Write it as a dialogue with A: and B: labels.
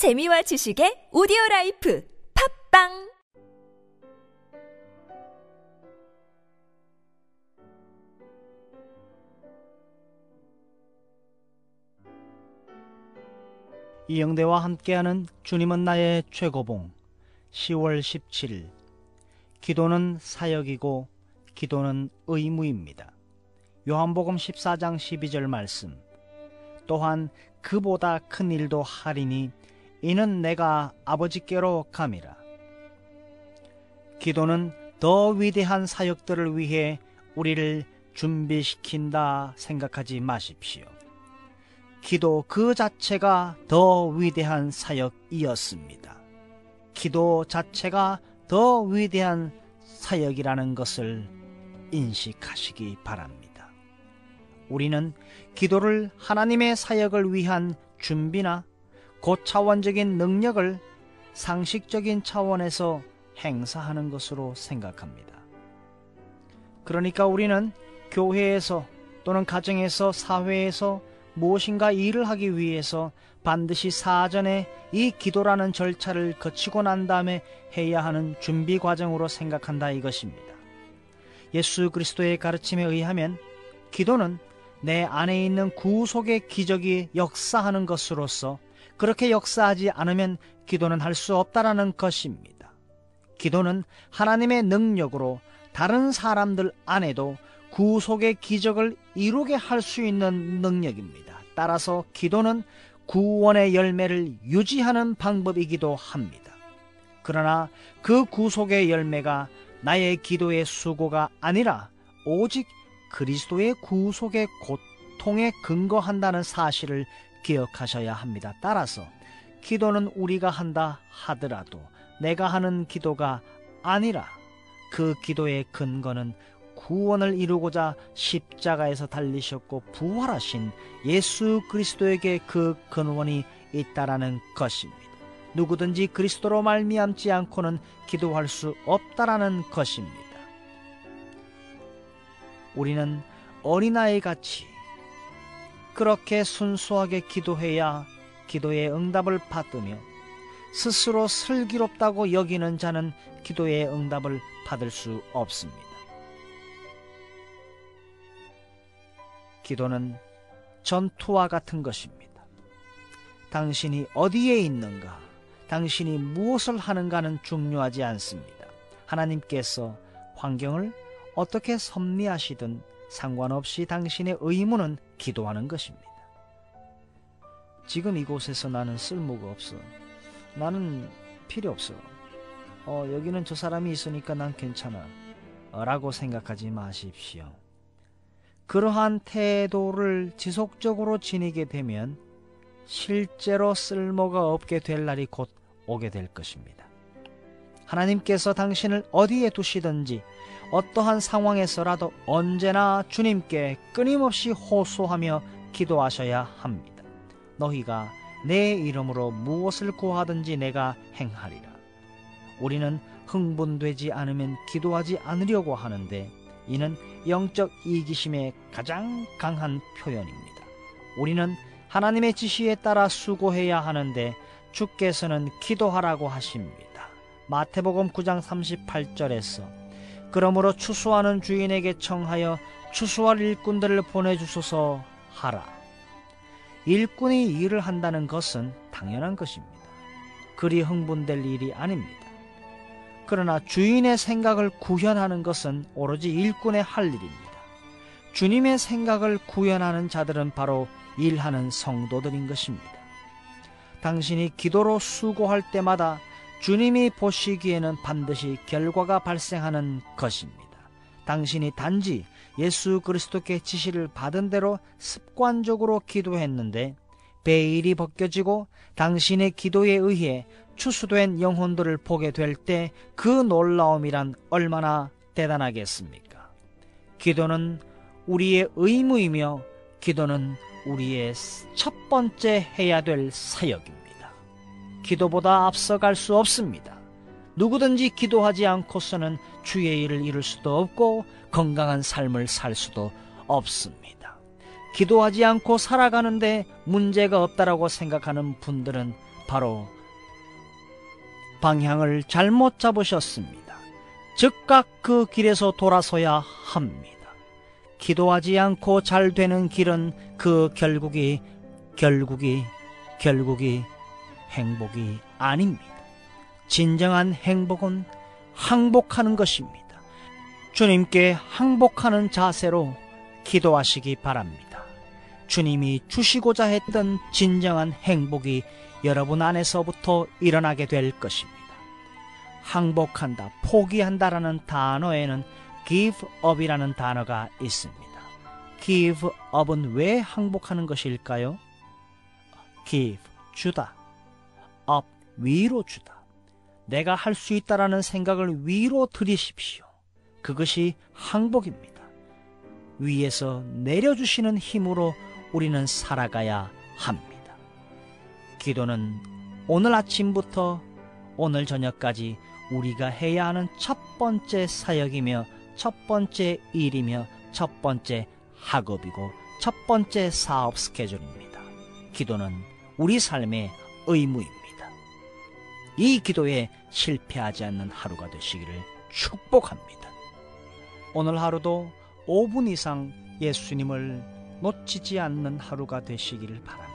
A: 재미와 지식의 오디오 라이프 팝빵!
B: 이영대와 함께하는 주님은 나의 최고봉 10월 17일 기도는 사역이고 기도는 의무입니다. 요한복음 14장 12절 말씀. 또한 그보다 큰 일도 하리니 이는 내가 아버지께로 감이라. 기도는 더 위대한 사역들을 위해 우리를 준비시킨다 생각하지 마십시오. 기도 그 자체가 더 위대한 사역이었습니다. 기도 자체가 더 위대한 사역이라는 것을 인식하시기 바랍니다. 우리는 기도를 하나님의 사역을 위한 준비나 고차원적인 능력을 상식적인 차원에서 행사하는 것으로 생각합니다. 그러니까 우리는 교회에서 또는 가정에서 사회에서 무엇인가 일을 하기 위해서 반드시 사전에 이 기도라는 절차를 거치고 난 다음에 해야 하는 준비 과정으로 생각한다 이것입니다. 예수 그리스도의 가르침에 의하면 기도는 내 안에 있는 구속의 기적이 역사하는 것으로서 그렇게 역사하지 않으면 기도는 할 수 없다라는 것입니다. 기도는 하나님의 능력으로 다른 사람들 안에도 구속의 기적을 이루게 할 수 있는 능력입니다. 따라서 기도는 구원의 열매를 유지하는 방법이기도 합니다. 그러나 그 구속의 열매가 나의 기도의 수고가 아니라 오직 그리스도의 구속의 고통에 근거한다는 사실을 기억하셔야 합니다. 따라서 기도는 우리가 한다 하더라도 내가 하는 기도가 아니라 그 기도의 근거는 구원을 이루고자 십자가에서 달리셨고 부활하신 예수 그리스도에게 그 근원이 있다라는 것입니다. 누구든지 그리스도로 말미암지 않고는 기도할 수 없다라는 것입니다. 우리는 어린아이 같이 그렇게 순수하게 기도해야 기도의 응답을 받으며 스스로 슬기롭다고 여기는 자는 기도의 응답을 받을 수 없습니다. 기도는 전투와 같은 것입니다. 당신이 어디에 있는가, 당신이 무엇을 하는가는 중요하지 않습니다. 하나님께서 환경을 어떻게 섭리하시든 상관없이 당신의 의무는 기도하는 것입니다. 지금 이곳에서 나는 쓸모가 없어. 나는 필요 없어. 어, 여기는 저 사람이 있으니까 난 괜찮아. 라고 생각하지 마십시오. 그러한 태도를 지속적으로 지니게 되면 실제로 쓸모가 없게 될 날이 곧 오게 될 것입니다. 하나님께서 당신을 어디에 두시든지 어떠한 상황에서라도 언제나 주님께 끊임없이 호소하며 기도하셔야 합니다. 너희가 내 이름으로 무엇을 구하든지 내가 행하리라. 우리는 흥분되지 않으면 기도하지 않으려고 하는데 이는 영적 이기심의 가장 강한 표현입니다. 우리는 하나님의 지시에 따라 수고해야 하는데 주께서는 기도하라고 하십니다. 마태복음 9장 38절에서 그러므로 추수하는 주인에게 청하여 추수할 일꾼들을 보내주소서 하라. 일꾼이 일을 한다는 것은 당연한 것입니다. 그리 흥분될 일이 아닙니다. 그러나 주인의 생각을 구현하는 것은 오로지 일꾼의 할 일입니다. 주님의 생각을 구현하는 자들은 바로 일하는 성도들인 것입니다. 당신이 기도로 수고할 때마다 주님이 보시기에는 반드시 결과가 발생하는 것입니다. 당신이 단지 예수 그리스도께 지시를 받은 대로 습관적으로 기도했는데 베일이 벗겨지고 당신의 기도에 의해 추수된 영혼들을 보게 될 때 그 놀라움이란 얼마나 대단하겠습니까? 기도는 우리의 의무이며 기도는 우리의 첫 번째 해야 될 사역입니다. 기도보다 앞서갈 수 없습니다. 누구든지 기도하지 않고서는 주의 일을 이룰 수도 없고 건강한 삶을 살 수도 없습니다. 기도하지 않고 살아가는데 문제가 없다라고 생각하는 분들은 바로 방향을 잘못 잡으셨습니다. 즉각 그 길에서 돌아서야 합니다. 기도하지 않고 잘 되는 길은 그 결국이 결국이 결국이 행복이 아닙니다. 진정한 행복은 항복하는 것입니다. 주님께 항복하는 자세로 기도하시기 바랍니다. 주님이 주시고자 했던 진정한 행복이 여러분 안에서부터 일어나게 될 것입니다. 항복한다, 포기한다라는 단어에는 give up이라는 단어가 있습니다. give up은 왜 항복하는 것일까요? give, 주다. Up, 위로 주다. 내가 할 수 있다라는 생각을 위로 들이십시오. 그것이 항복입니다. 위에서 내려주시는 힘으로 우리는 살아가야 합니다. 기도는 오늘 아침부터 오늘 저녁까지 우리가 해야 하는 첫 번째 사역이며 첫 번째 일이며 첫 번째 학업이고 첫 번째 사업 스케줄입니다. 기도는 우리 삶의 의무입니다. 이 기도에 실패하지 않는 하루가 되시기를 축복합니다. 오늘 하루도 5분 이상 예수님을 놓치지 않는 하루가 되시기를 바랍니다.